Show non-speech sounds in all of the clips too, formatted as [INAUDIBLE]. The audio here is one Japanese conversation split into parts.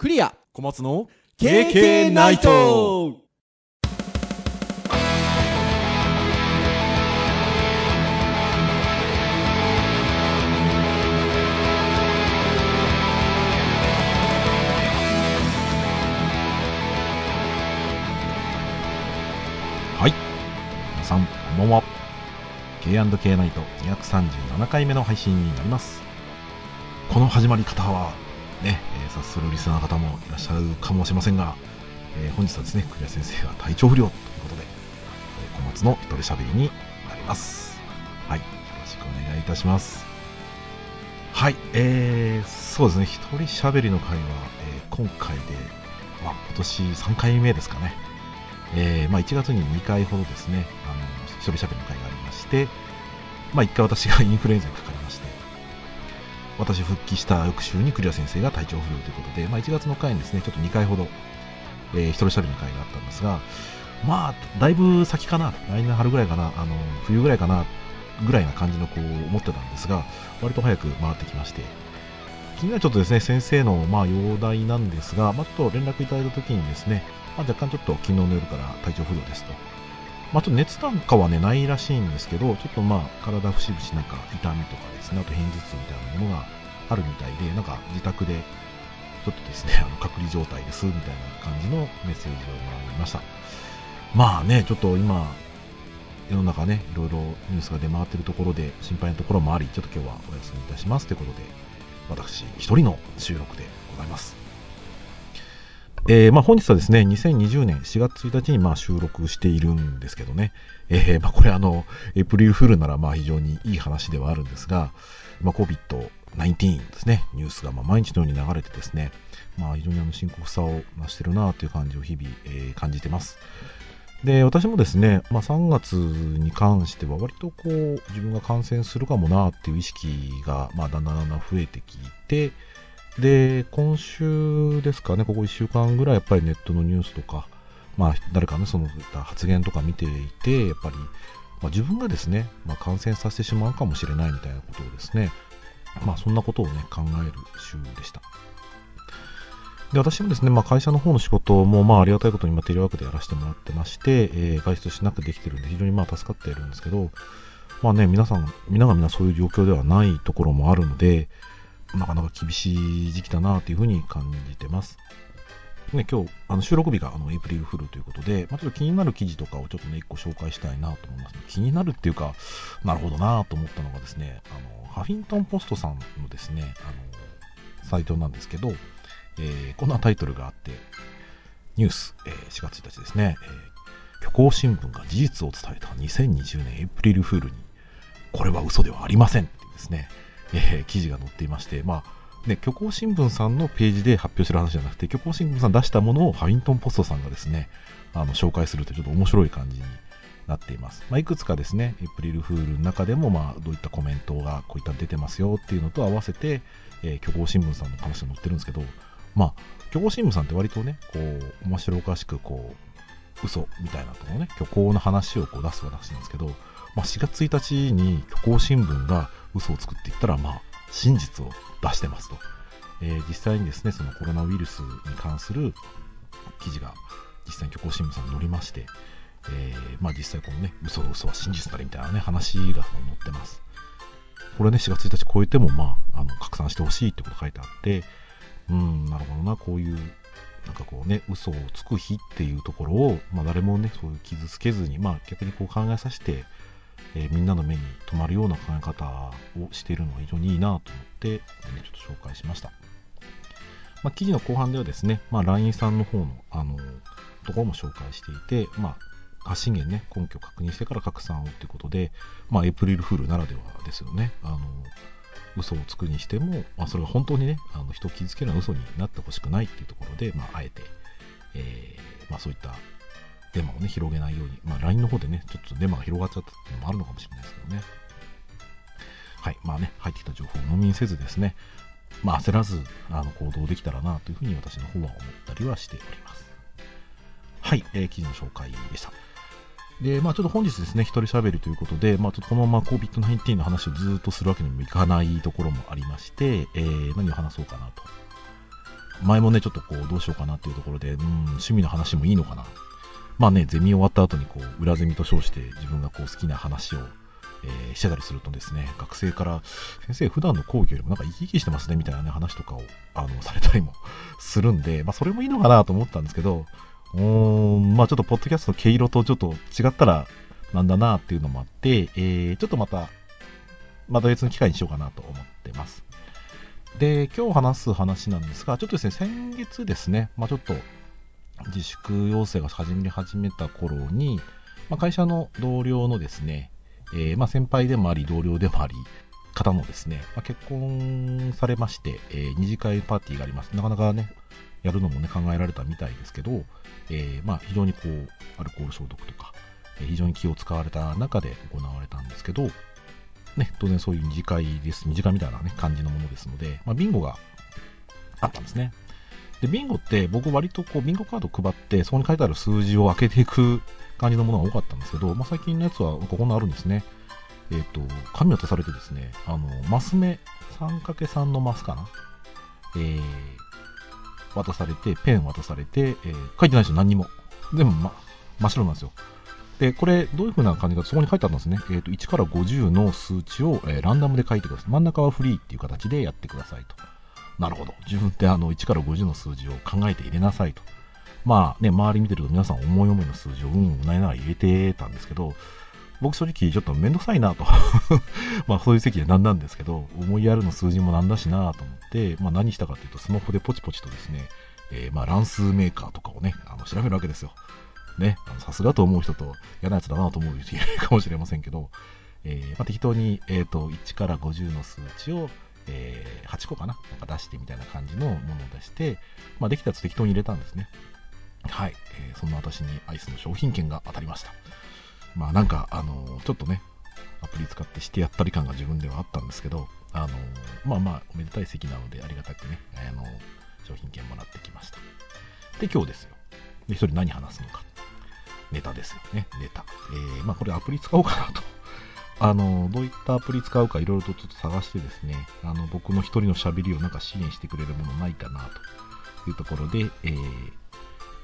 クリア小松の KK ナイトはい。皆さん、こんばんは。K&K ナイト237回目の配信になります。この始まり方は、ね、えー察するリスナーの方もいらっしゃるかもしれませんが、えー本日はですね、クリア先生が体調不良ということで、えー小松の一人喋りになります。はい。よろしくお願いいたします。はい。えー、そうですね、一人喋りの回は、えー今回で、まあ、今年3回目ですかね。えーまあ、1月に2回ほどですね、あの一人喋りの会がありまして、まあ、1回私がインフルエンザにかかりまして、私復帰した翌週にクリア先生が体調不良ということで、まあ、1月の回にですね、ちょっと2回ほど、えー一人喋りの会があったんですが、まあ、だいぶ先かな、来年春ぐらいかな、あの冬ぐらいかな、ぐらいな感じのこう思ってたんですが、割と早く回ってきまして、気になるちょっとですね、先生のまあ容体なんですが、まあ、ちょっと連絡いただいたときにですね、まあ、若干ちょっと昨日の夜から体調不良ですと。あ、と熱なんかはね、ないらしいんですけど、ちょっとまあ、体節々なんか痛みとかですね、あと片頭痛みたいなものがあるみたいで、なんか自宅で、ちょっとですね、あの隔離状態です、みたいな感じのメッセージをもらいました。まあね、ちょっと今、世の中ね、いろいろニュースが出回ってるところで心配なところもあり、ちょっと今日はお休みいたしますということで、私一人の収録でございます。えーまあ、本日はですね、2020年4月1日にまあ収録しているんですけどね、えーまあ、これあの、エプリルフールならまあ非常にいい話ではあるんですが、まあ、COVID-19 ですね、ニュースがまあ毎日のように流れてですね、まあ、非常にあの深刻さを増してるなという感じを日々、えー感じてます。で、私もですね、まあ、3月に関しては割とこう、自分が感染するかもなっていう意識が、まあ、だんだんだんだん増えてきて、で、今週ですかね、ここ1週間ぐらいやっぱりネットのニュースとか、まあ、誰かね、その発言とか見ていて、やっぱり、まあ、自分がですね、まあ、感染させてしまうかもしれないみたいなことをですね、まあ、そんなことをね、考える週でした。で、私もですね、まあ、会社の方の仕事も、まあ、ありがたいことに、まあ、テレワークでやらせてもらってまして、えー外出しなくできてるんで、非常にまあ、助かっているんですけど、まあね、皆さん、皆が皆そういう状況ではないところもあるので、なかなか厳しい時期だなというふうに感じてます。ね、今日、あの収録日があのエイプリルフールということで、まあ、ちょっと気になる記事とかをちょっとね、一個紹介したいなと思います。気になるっていうか、なるほどなと思ったのがですね、あの、ハフィントンポストさんのですね、あの、サイトなんですけど、えーこんなタイトルがあって、ニュース、えー4月1日ですね、えー虚構新聞が事実を伝えた2020年エイプリルフールに、これは嘘ではありませんっていうですね、えー記事が載っていまして、まあ、ね、虚構新聞さんのページで発表してる話じゃなくて、虚構新聞さん出したものをハフィントンポストさんがですね、あの紹介するというちょっと面白い感じになっています。まあ、いくつかですね、エプリルフールの中でも、まあ、どういったコメントがこういった出てますよっていうのと合わせて、えー虚構新聞さんの話が載ってるんですけど、まあ、虚構新聞さんって割とね、こう、面白おかしく、こう、嘘みたいなところね、虚構の話をこう出す話なんですけど、まあ、4月1日に虚構新聞が嘘を作っていったら、まあ、真実を出してますと。えー実際にですね、そのコロナウイルスに関する記事が実際に虚構新聞さんに載りまして、えーまあ実際このね、嘘嘘は真実だりみたいなね、話が載ってます。これね、4月1日超えても、まあ、あの、拡散してほしいってこと書いてあって、うん、なるほどな、こういう、なんかこうね、嘘をつく日っていうところを、まあ誰もね、そういう傷つけずに、まあ逆にこう考えさせて、えーみんなの目に留まるような考え方をしているのは非常にいいなと思って、ね、ちょっと紹介しました。まあ、記事の後半ではですね、まあ、LINE さんの方の、あの、ところも紹介していて、まあ、発信源ね、根拠を確認してから拡散をということで、まあ、エプリルフールならではですよね。あの、嘘をつくにしても、まあ、それが本当にね、あの人を傷つけるような嘘になってほしくないっていうところで、まあ、あえて、えーまあ、そういったデマをね、広げないように、まあ、LINE の方でね、ちょっとデマが広がっちゃったっていうのもあるのかもしれないですけどね。はい、まあね、入ってきた情報を飲みにせずですね、まあ、焦らずあの行動できたらなというふうに私の方は思ったりはしております。はい、えー記事の紹介でした。で、まあちょっと本日ですね、一人喋りということで、まあちょっとこのまま COVID-19 の話をずっとするわけにもいかないところもありまして、えー何を話そうかなと。前もね、ちょっとこう、どうしようかなっていうところで、うん、趣味の話もいいのかな。まあね、ゼミ終わった後にこう、裏ゼミと称して自分がこう好きな話を、えー、してたりするとですね、学生から、先生、普段の講義よりもなんか生き生きしてますね、みたいなね、話とかを、あの、されたりも [LAUGHS] するんで、まあ、それもいいのかなと思ったんですけど、うーん、まあ、ちょっと、ポッドキャストの毛色とちょっと違ったら、なんだなっていうのもあって、えー、ちょっとまた、また別の機会にしようかなと思ってます。で、今日話す話なんですが、ちょっとですね、先月ですね、まあ、ちょっと自粛要請が始め始めた頃に、まあ、会社の同僚のですね、えー、まあ、先輩でもあり、同僚でもあり、方のですね、まあ、結婚されまして、えー、二次会パーティーがあります。なかなかね、やるのもね、考えられたみたいですけど、えー、まあ、非常にこう、アルコール消毒とか、え非常に気を使われた中で行われたんですけど、ね、当然そういう二次会です。二次会みたいなね、感じのものですので、ま、ビンゴがあったんですね。で、ビンゴって僕割とこう、ビンゴカード配って、そこに書いてある数字を開けていく感じのものが多かったんですけど、まあ、最近のやつはここにあるんですね。えっ、ー、と、紙を渡されてですね、あの、マス目、3×3 のマスかな？えー、渡されて、ペン渡されて、えー、書いてないですよ、何にも。全部、ま、真っ白なんですよ。で、これ、どういう風な感じか、そこに書いてあったんですね。えっ、ー、と、1から50の数値を、えー、ランダムで書いてください。真ん中はフリーっていう形でやってくださいと。なるほど。自分ってあの、1から50の数字を考えて入れなさいと。まあね、周り見てると皆さん思い思いの数字をうんうんないなら入れてたんですけど、僕正直ちょっとめんどくさいなとまあそういう席でなんなんですけど、思いやるの数字もなんだしなと思って、まあ何したかっていうと、スマホでポチポチとですね、えー、まあ乱数メーカーとかをね、あの調べるわけですよ。ね、さすがと思う人と嫌なやつだなと思う人いるかもしれませんけど、えー、まあ、適当に、えーと、1から50の数値を、えー、8個かな？なんか出してみたいな感じのものを出して、まあ、できたやつ適当に入れたんですね。はい、えー、そんな私にアイスの商品券が当たりました。まあなんか、あのー、ちょっとね、アプリ使ってしてやったり感が自分ではあったんですけど、あのー、まあまあ、おめでたい席なのでありがたくね、あの商品券もらってきました。で、今日ですよ。で、一人何話すのか。ネタですよね。ネタ。え、まあこれアプリ使おうかなと。あの、どういったアプリ使うかいろいろとちょっと探してですね、あの、僕の一人の喋りをなんか支援してくれるものないかなというところで、えー、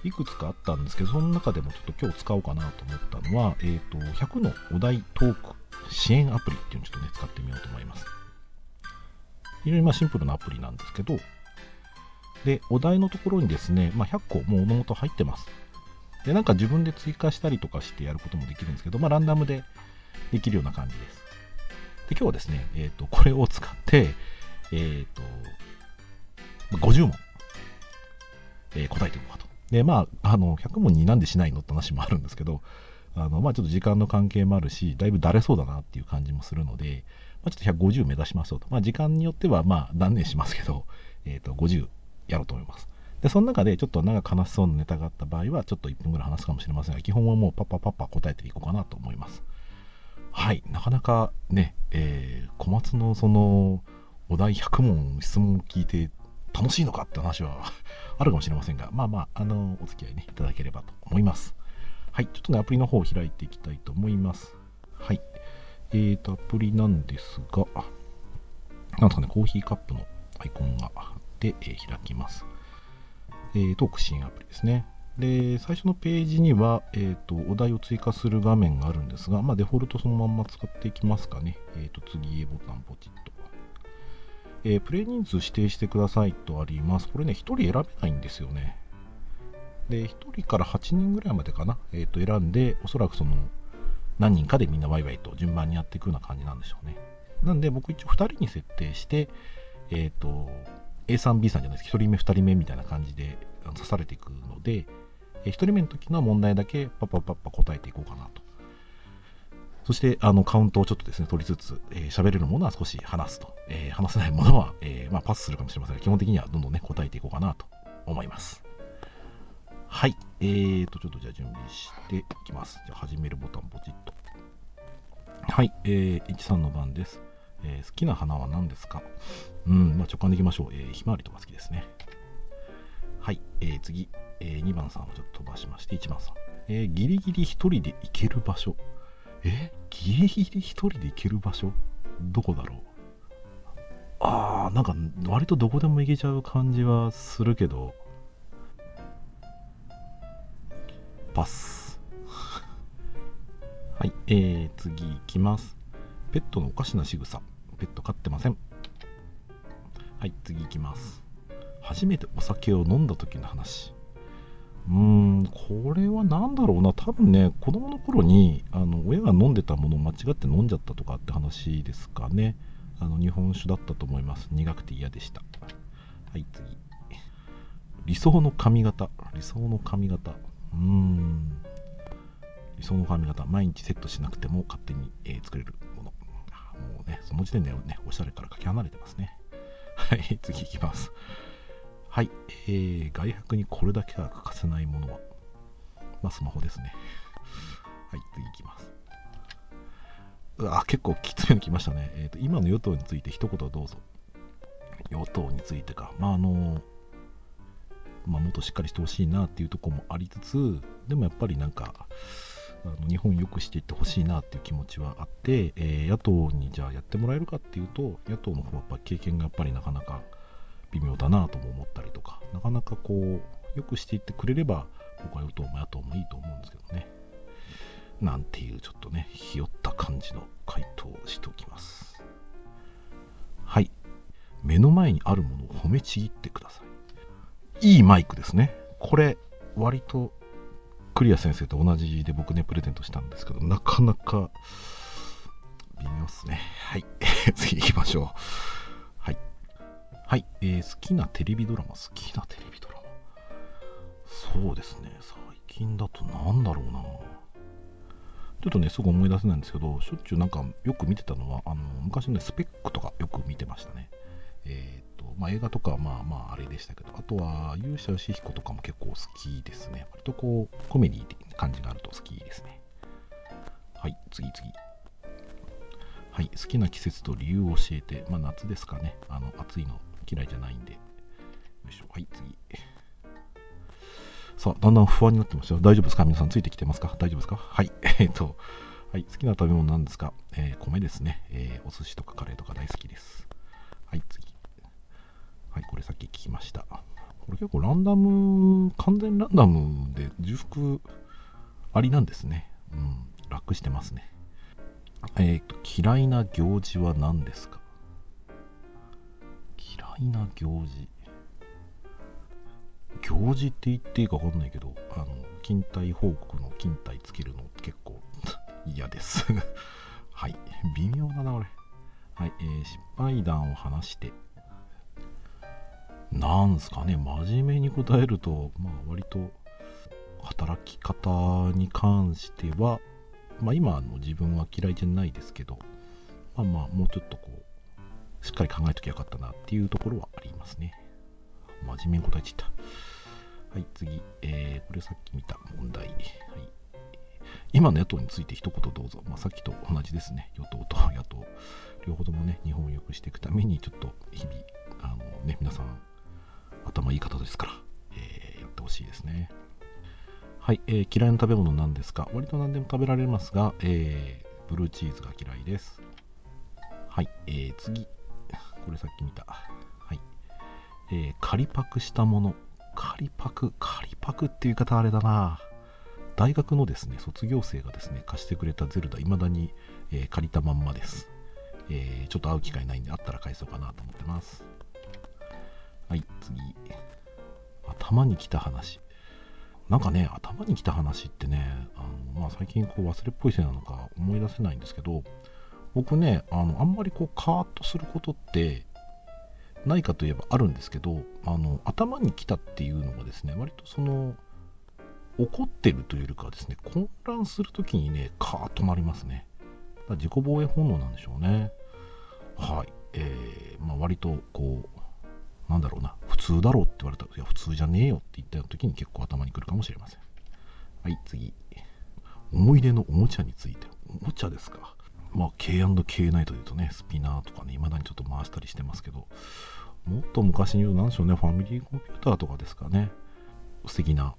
いくつかあったんですけど、その中でもちょっと今日使おうかなと思ったのは、えっ、ー、と、100のお題トーク支援アプリっていうのをちょっとね、使ってみようと思います。非常にまシンプルなアプリなんですけど、で、お題のところにですね、まあ、100個もうもと入ってます。で、なんか自分で追加したりとかしてやることもできるんですけど、まあ、ランダムでできるような感じです。で、今日はですね、え、ー、と、これを使って、えっ、ー、と、50問、えー、答えていこうかと。で、まあ、あの、100問になんでしないのって話もあるんですけど、あの、まあ、ちょっと時間の関係もあるし、だいぶだれそうだなっていう感じもするので、まあ、ちょっと150目指しますと。まあ、時間によっては、まあ、断念しますけど、[LAUGHS] え、ー、と、50やろうと思います。で、その中でちょっと長く話しそうなネタがあった場合は、ちょっと1分ぐらい話すかもしれませんが、基本はもうパッパパッパ答えていこうかなと思います。はい、なかなかね、えー、小松のその、お題100問質問を聞いて楽しいのかって話は [LAUGHS] あるかもしれませんが、まあまあ、あの、お付き合いね、いただければと思います。はい、ちょっとね、アプリの方を開いていきたいと思います。はい。えーと、アプリなんですが、なんですかね、コーヒーカップのアイコンがあって、えー、開きます。えー、トーク支援アプリですね。で、最初のページには、えーと、お題を追加する画面があるんですが、まあ、デフォルトそのまんま使っていきますかね。えーと、次へボタンポチッと。えー、プレイ人数指定してくださいとあります。これね、1人選べないんですよね。で、1人から8人ぐらいまでかな、えー、と選んで、おそらくその、何人かでみんなワイワイと順番にやっていくような感じなんでしょうね。なんで、僕一応2人に設定して、えっ、ー、と、A さん B さんじゃないです1人目2人目みたいな感じで刺されていくので、1人目の時の問題だけパッパッパッパ答えていこうかなと。そして、あの、カウントをちょっとですね、取りつつ、えー、れるものは少し話すと。えー、話せないものは、えー、まあ、パスするかもしれませんが、基本的にはどんどんね、答えていこうかなと思います。はい。えーと、ちょっとじゃあ準備していきます。じゃあ、始めるボタンポチッと。はい。えー、13の番です。えー、好きな花は何ですか？うん、まあ、直感でいきましょう。えー、ひまわりとか好きですね。はい。えー、次、えー、2番さんをちょっと飛ばしまして、1番さん。えー、ギリギリ1人で行ける場所。えギリギリ1人で行ける場所？どこだろう？ああなんか割とどこでも行けちゃう感じはするけど。パス。[LAUGHS] はいえー、次いきます。ペットのおかしな仕草。ペット飼ってません。はい次いきます。初めてお酒を飲んだ時の話。うーんこれは何だろうな。多分ね子供の頃にあの親が飲んでたものを間違って飲んじゃったとかって話ですかね。あの日本酒だったと思います。苦くて嫌でした。はい次。理想の髪型。理想の髪型。うーん。理想の髪型。毎日セットしなくても勝手に、えー作れるもの。もうねその時点でねおしゃれからかけ離れてますね。はい次いきます。はい、えー、外泊にこれだけは欠かせないものは？まあスマホですね。はい次いきます。うわ結構きつめのきましたね、えーと今の与党について一言どうぞ。与党についてか。まああのまあ、もっとしっかりしてほしいなっていうところもありつつでもやっぱりなんかあの日本良くしていってほしいなっていう気持ちはあって、えー野党にじゃあやってもらえるかっていうと野党の方はやっぱ経験がやっぱりなかなか微妙だなとも思ったりとかなかなかこう良くしていってくれれば僕は与党も野党もいいと思うんですけどね。なんていうちょっとねひよった感じの回答をしておきます。はい。目の前にあるものを褒めちぎってください。いいマイクですね。これ割とクリア先生と同じで僕ねプレゼントしたんですけどなかなか微妙っすね。はい。[LAUGHS] 次行きましょう。はい、えー好きなテレビドラマ好きなテレビドラマ。そうですね最近だとなんだろうな。ちょっとねすぐ思い出せないんですけどしょっちゅうなんかよく見てたのはあの昔のねスペックとかよく見てましたね。えっ、とまあ映画とかはまあまああれでしたけどあとは勇者ヨシヒコとかも結構好きですね。割とこうコメディーって感じがあると好きですね。はい次次。はい好きな季節と理由を教えて。まあ夏ですかね。あの暑いの嫌いじゃないんで。よいしょ。はい次。さあだんだん不安になってますよ。大丈夫ですか？皆さんついてきてますか？大丈夫ですか？はい。[LAUGHS] えっ、とはい好きな食べ物なんですか、えー米ですね、えーお寿司とかカレーとか大好きです。はい次。はいこれさっき聞きました。これ結構ランダム完全ランダムで重複ありなんですね。うん楽してますね。えっ、と嫌いな行事は何ですか？嫌いな行事。行事って言っていいか分かんないけどあの勤怠報告の勤怠つけるの結構 [LAUGHS] 嫌です。[LAUGHS] はい。微妙だな俺。はい、えー失敗談を話して。なんすかね。真面目に答えるとまあ割と働き方に関してはまあ今の自分は嫌いじゃないですけどまあまあもうちょっとこうしっかり考えときゃよかったなっていうところはありますね。真面目に答えちゃった。はい次、えーこれさっき見た問題、はい、今の野党について一言どうぞ、まあ、さっきと同じですね。与党と [LAUGHS] 野党。両方ともね日本を良くしていくためにちょっと日々あのね皆さん頭いい方ですから、えーやってほしいですね。はい、えー嫌いな食べ物なんですか？割と何でも食べられますが、えーブルーチーズが嫌いです。はい、えー次。これさっき見た。はい、えー仮パクしたもの。仮パク。仮パクっていう言い方あれだな。大学のですね卒業生がですね貸してくれたゼルダいまだに、えー借りたまんまです、えーちょっと会う機会ないんであったら返そうかなと思ってます。はい次。頭にきた話。なんかね頭にきた話ってねあの、まあ、最近こう忘れっぽいせいなのか思い出せないんですけど僕ねあのあんまりこうカーッとすることってないかといえばあるんですけどあの頭にきたっていうのがですね割とその怒ってるというよりかはですね混乱するときにねカーッとなりますね。自己防衛本能なんでしょうね。はい。えーまあ、割とこうなんだろうな普通だろうって言われたらいや普通じゃねえよって言ったような時に結構頭にくるかもしれません。はい次。思い出のおもちゃについて。おもちゃですか。まあ K&K ナイトで言うとねスピナーとかね未だにちょっと回したりしてますけどもっと昔に言うと何でしょうねファミリーコンピューターとかですかね素敵な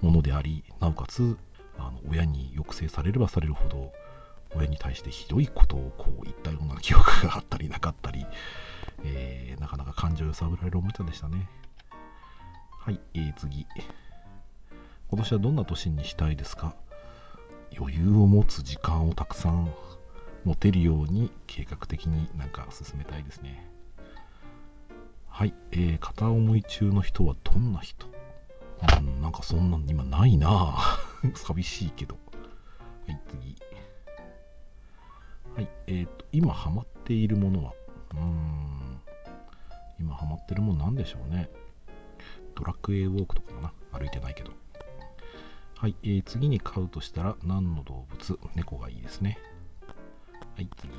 ものでありなおかつあの親に抑制されればされるほど親に対してひどいことをこう言ったような記憶があったりなかったり、えー、なかなか感情を揺さぶられるおもちゃでしたね。はい、えー、次。今年はどんな年にしたいですか？余裕を持つ時間をたくさん持てるように計画的になんか進めたいですね。はい、えー、片思い中の人はどんな人？うん、なんかそんなの今ないな [LAUGHS] 寂しいけど。はい、次。はい、え、ー、と、今ハマっているものは、うん、今ハマってるものなんでしょうね。ドラクエウォークとかかな。歩いてないけど。はい、えー、次に飼うとしたら何の動物？猫がいいですね。はい、次。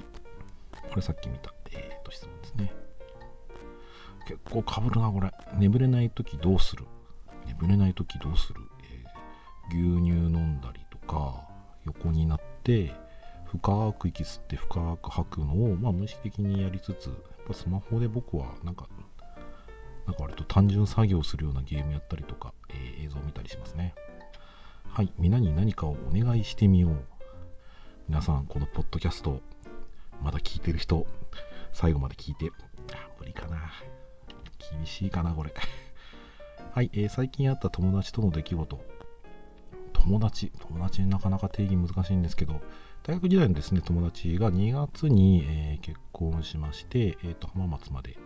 これさっき見た、えー、と質問ですね。結構かぶるな、これ。眠れないときどうする？眠れない時どうする、えー、牛乳飲んだりとか横になって深く息吸って深く吐くのを、まあ、無意識的にやりつつやっぱスマホで僕はなんかなんか割と単純作業するようなゲームやったりとか、えー、映像を見たりしますねはい皆に何かをお願いしてみよう皆さんこのポッドキャストまだ聞いてる人最後まで聞いてあ無理かな厳しいかなこれ [LAUGHS] はい、えー、最近あった友達との出来事。友達、友達になかなか定義難しいんですけど、大学時代のですね、友達が2月に、えー、結婚しまして、えーと、浜松まで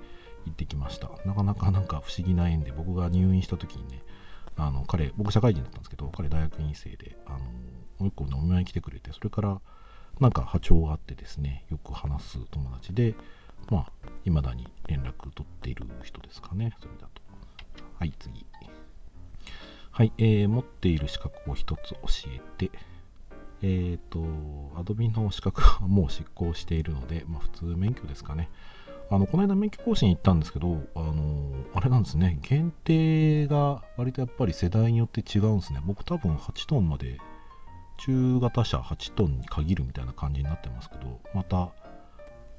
行ってきました。なかなかなんか不思議な縁で、僕が入院した時にね、あの彼、僕社会人だったんですけど、彼大学院生で、あのもう一個飲み会に来てくれて、それからなんか波長があってですね、よく話す友達で、まあ、未だに連絡取っている人ですかね、それだと。はい、次。はい、えー、持っている資格を一つ教えて、えっ、ー、と、アドビの資格はもう執行しているので、まあ、普通免許ですかね。あの、この間免許更新行ったんですけど、あの、あれなんですね、限定が割とやっぱり世代によって違うんですね。僕多分8トンまで、中型車8トンに限るみたいな感じになってますけど、また、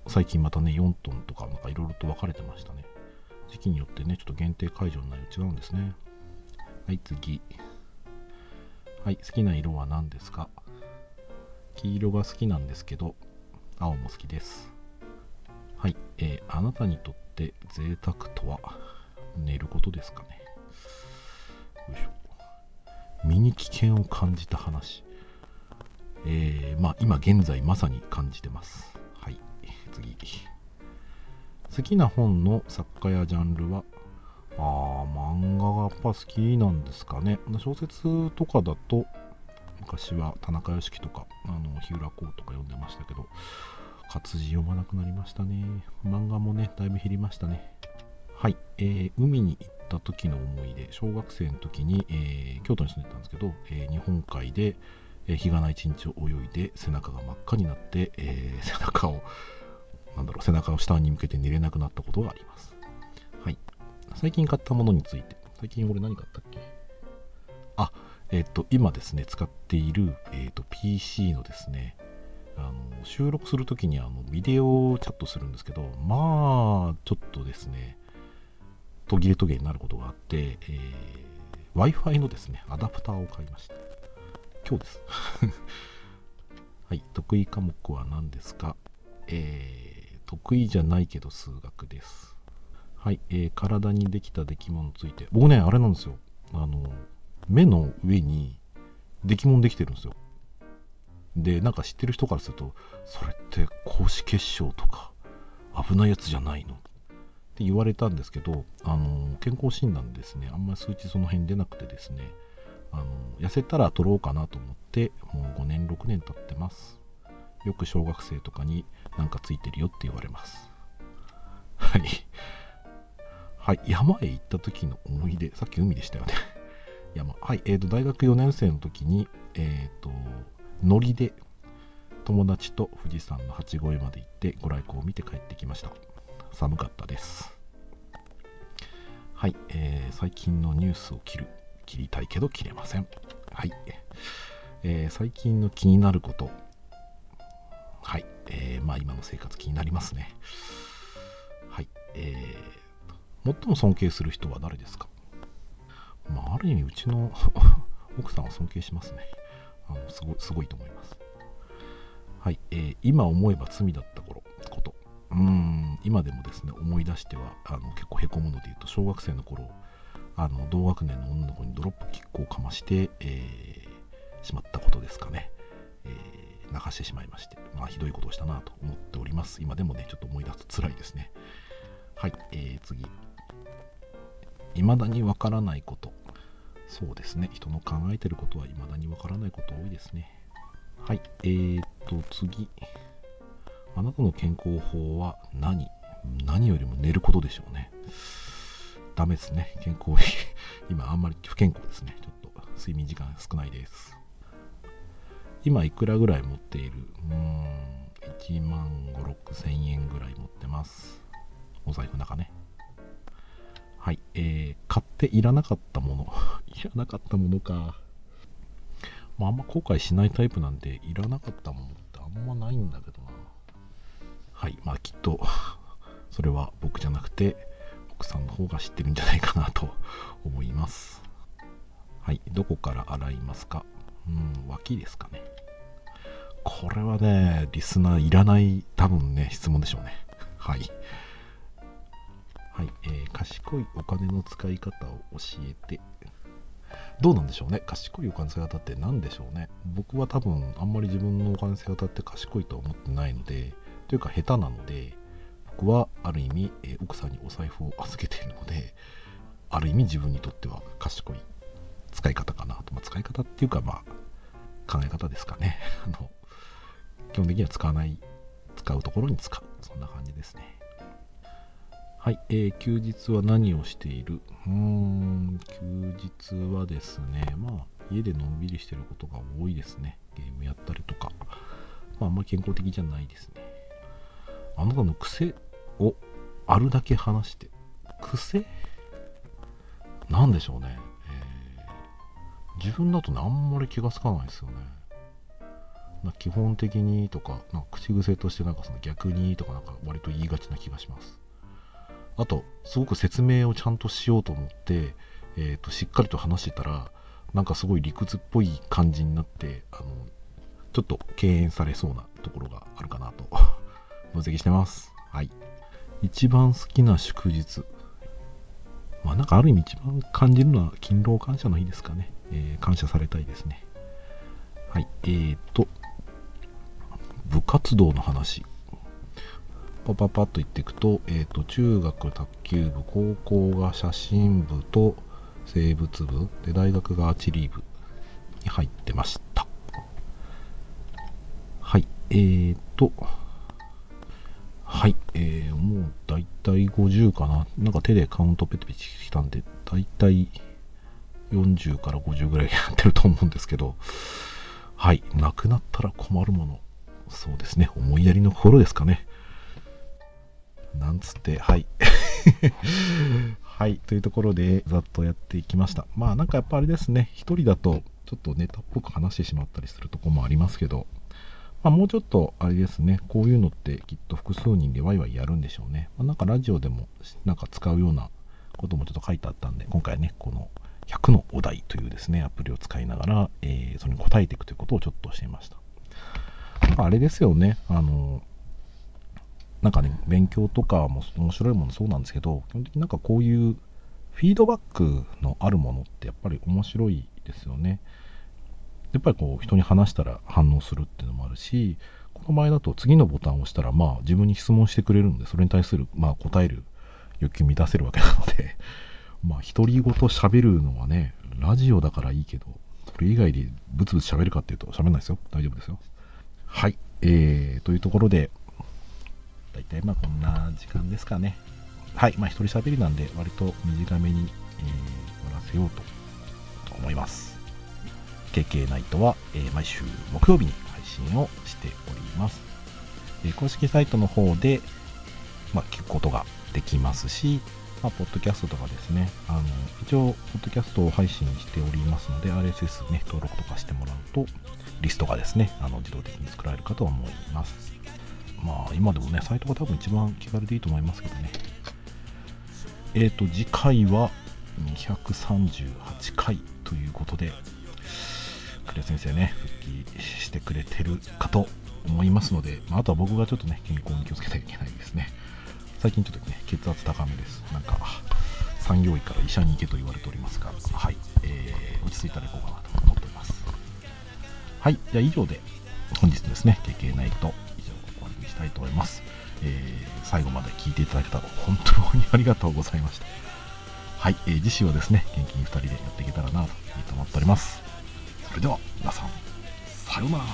最近またね、4トンとかなんかいろいろと分かれてましたね。時期によってね、ちょっと限定解除になり違うんですね。はい、次。はい、好きな色は何ですか？黄色が好きなんですけど、青も好きです。はい、えー、あなたにとって贅沢とは寝ることですかね。よいしょ。身に危険を感じた話。えー、まあ今現在まさに感じてます。はい、次。好きな本の作家やジャンルは？あ漫画がやっぱ好きなんですかね。小説とかだと昔は田中良樹とかあの日浦公とか読んでましたけど活字読まなくなりましたね。漫画もねだいぶ減りましたね。はい、えー、海に行った時の思い出。小学生の時に、えー、京都に住んでたんですけど、えー、日本海で、え日がない一日を泳いで背中が真っ赤になって、えー [LAUGHS] 背中をなんだろう、背中を下に向けて寝れなくなったことがあります。はい。最近買ったものについて。最近俺何買ったっけ？あ、えっ、ー、と、今ですね、使っている、えっ、ー、と、PC のですね、あの収録するときにあのビデオチャットするんですけど、まあ、ちょっとですね、途切れ途切れになることがあって、えー、Wi-Fi のですね、アダプターを買いました。今日です。[LAUGHS] はい、得意科目は何ですか？えー得意じゃないけど数学です。はい、えー、体にできた出来物について。僕ね、あれなんですよ。あの、目の上に出来物できてるんですよ。で、なんか知ってる人からすると、それって高脂血症とか危ないやつじゃないの？って言われたんですけど、あの、健康診断ですね、あんまり数値その辺出なくてですね、あの、痩せたら取ろうかなと思って、もう5年、6年経ってます。よく小学生とかになんかついてるよって言われます。はい。はい、山へ行った時の思い出、さっき海でしたよね。山。はい、えーと、大学4年生の時に、えっ、ー、と、ノリで友達と富士山の八越まで行ってご来光を見て帰ってきました。寒かったです。はい、えー、最近のニュースを切る。切りたいけど切れません。はい。えー、最近の気になること。はい。えー、まあ今の生活気になりますね。はい。えー、最も尊敬する人は誰ですか？まあある意味うちの [LAUGHS] 奥さんは尊敬しますね。あのすごい、すごいと思います。はい、えー今思えば罪だった頃ことうん今でもですね思い出してはあの結構へこむので言うと小学生の頃あの同学年の女の子にドロップキックをかまして、えーしまったことですかね、えー流してしまいまして。まあひどいことをしたなと思っております。今でもねちょっと思い出すと辛いですね。はい、えー次。未だにわからないこと。そうですね。人の考えてることは未だにわからないこと多いですね。はい、えーと、次。あなたの健康法は何？何よりも寝ることでしょうね。ダメですね。健康に、[LAUGHS] 今あんまり不健康ですね。ちょっと睡眠時間少ないです。今いくらぐらい持っている？うーん、1万5、6千円ぐらい持ってます。お財布の中ね。はい、えー、買っていらなかったもの。[LAUGHS] いらなかったものか。まあ、あんま後悔しないタイプなんで、いらなかったものってあんまないんだけどな。はい、まあきっと、[LAUGHS] それは僕じゃなくて、奥さんの方が知ってるんじゃないかなと思います。はい、どこから洗いますか？うん、脇ですかね。これはね、リスナーいらない、多分ね、質問でしょうね。はい。はい、えー賢いお金の使い方を教えてどうなんでしょうね？賢いお金の使い方って何でしょうね？僕は多分あんまり自分のお金の使い方って賢いとは思ってないのでというか下手なので僕はある意味、え奥さんにお財布を預けているのである意味自分にとっては賢い使い方かなと、まあ、使い方っていうかまあ考え方ですかね [LAUGHS] あの基本的には使わない使うところに使うそんな感じですねはい、えー休日は何をしている？うーん、休日はですね、まあ、家でのんびりしてることが多いですね。ゲームやったりとか。まあ、あんまり健康的じゃないですね。あなたの癖をあるだけ話して。癖？なんでしょうね。えー自分だとね、あんまり気がつかないですよね。基本的にとか、なんか口癖としてなんかその逆にとかなんか割と言いがちな気がします。あと、すごく説明をちゃんとしようと思って、えー、としっかりと話してたら、なんかすごい理屈っぽい感じになって、あのちょっと敬遠されそうなところがあるかなと [LAUGHS] 分析してます。はい。一番好きな祝日。まあなんかある意味一番感じるのは勤労感謝の日ですかね。えー感謝されたいですね。はい。えーと、部活動の話。パパパッと言っていくと,、えー、と中学卓球部高校が写真部と生物部で大学がアーチリー部に入ってましたはいえーとはい。えー、もうだいたい50かな。なんか手でカウントペチペチきたんでだいたい40から50ぐらいやってると思うんですけど。はい。なくなったら困るもの。そうですね。思いやりの心ですかね。なんつって、はい。[LAUGHS] はい。というところで、ざっとやっていきました。まあ、なんかやっぱあれですね、一人だと、ちょっとネタっぽく話してしまったりするとこもありますけど、まあ、もうちょっと、あれですね、こういうのってきっと複数人でワイワイやるんでしょうね。まあ、なんかラジオでも、なんか使うようなこともちょっと書いてあったんで、今回ね、この100のお題というですね、アプリを使いながら、えーそれに答えていくということをちょっとしてみました。なんかあれですよね、あの、なんかね、勉強とかも面白いものそうなんですけど、基本的になんかこういうフィードバックのあるものってやっぱり面白いですよね。やっぱりこう人に話したら反応するっていうのもあるし、この場合だと次のボタンを押したらまあ自分に質問してくれるので、それに対するまあ答える欲求満たせるわけなので、[LAUGHS] まあ独り言喋るのはね、ラジオだからいいけど、それ以外でブツブツ喋るかっていうと喋んないですよ。大丈夫ですよ。はい。えー、というところで、大体まあこんな時間ですかね。はい、まあ一人喋りなんで割と短めに、えー終わらせようと思います。KK ナイトは、えー毎週木曜日に配信をしております。え公式サイトの方で、まあ、聞くことができますし、まあ、ポッドキャストとかですね、あの一応、ポッドキャストを配信しておりますので、RSS ね、登録とかしてもらうと、リストがですね、あの自動的に作られるかと思います。まあ今でもね、サイトが多分一番気軽でいいと思いますけどね。えっ、と、次回は238回ということで、クレ先生ね、復帰してくれてるかと思いますので、まあ、あとは僕がちょっとね、健康に気をつけなきゃいけないですね。最近ちょっとね、血圧高めです。なんか、産業医から医者に行けと言われておりますが、はい、えー、落ち着いたら行こうかなと思っております。はい、じゃあ以上で、本日ですね、KK ナイト、以上終わりにしたいと思います。えー、最後まで聞いていただけたら本当にありがとうございました。はい、えー、次週はですね、元気に2人でやっていけたらなと思っております。それでは、皆さん、さようなら。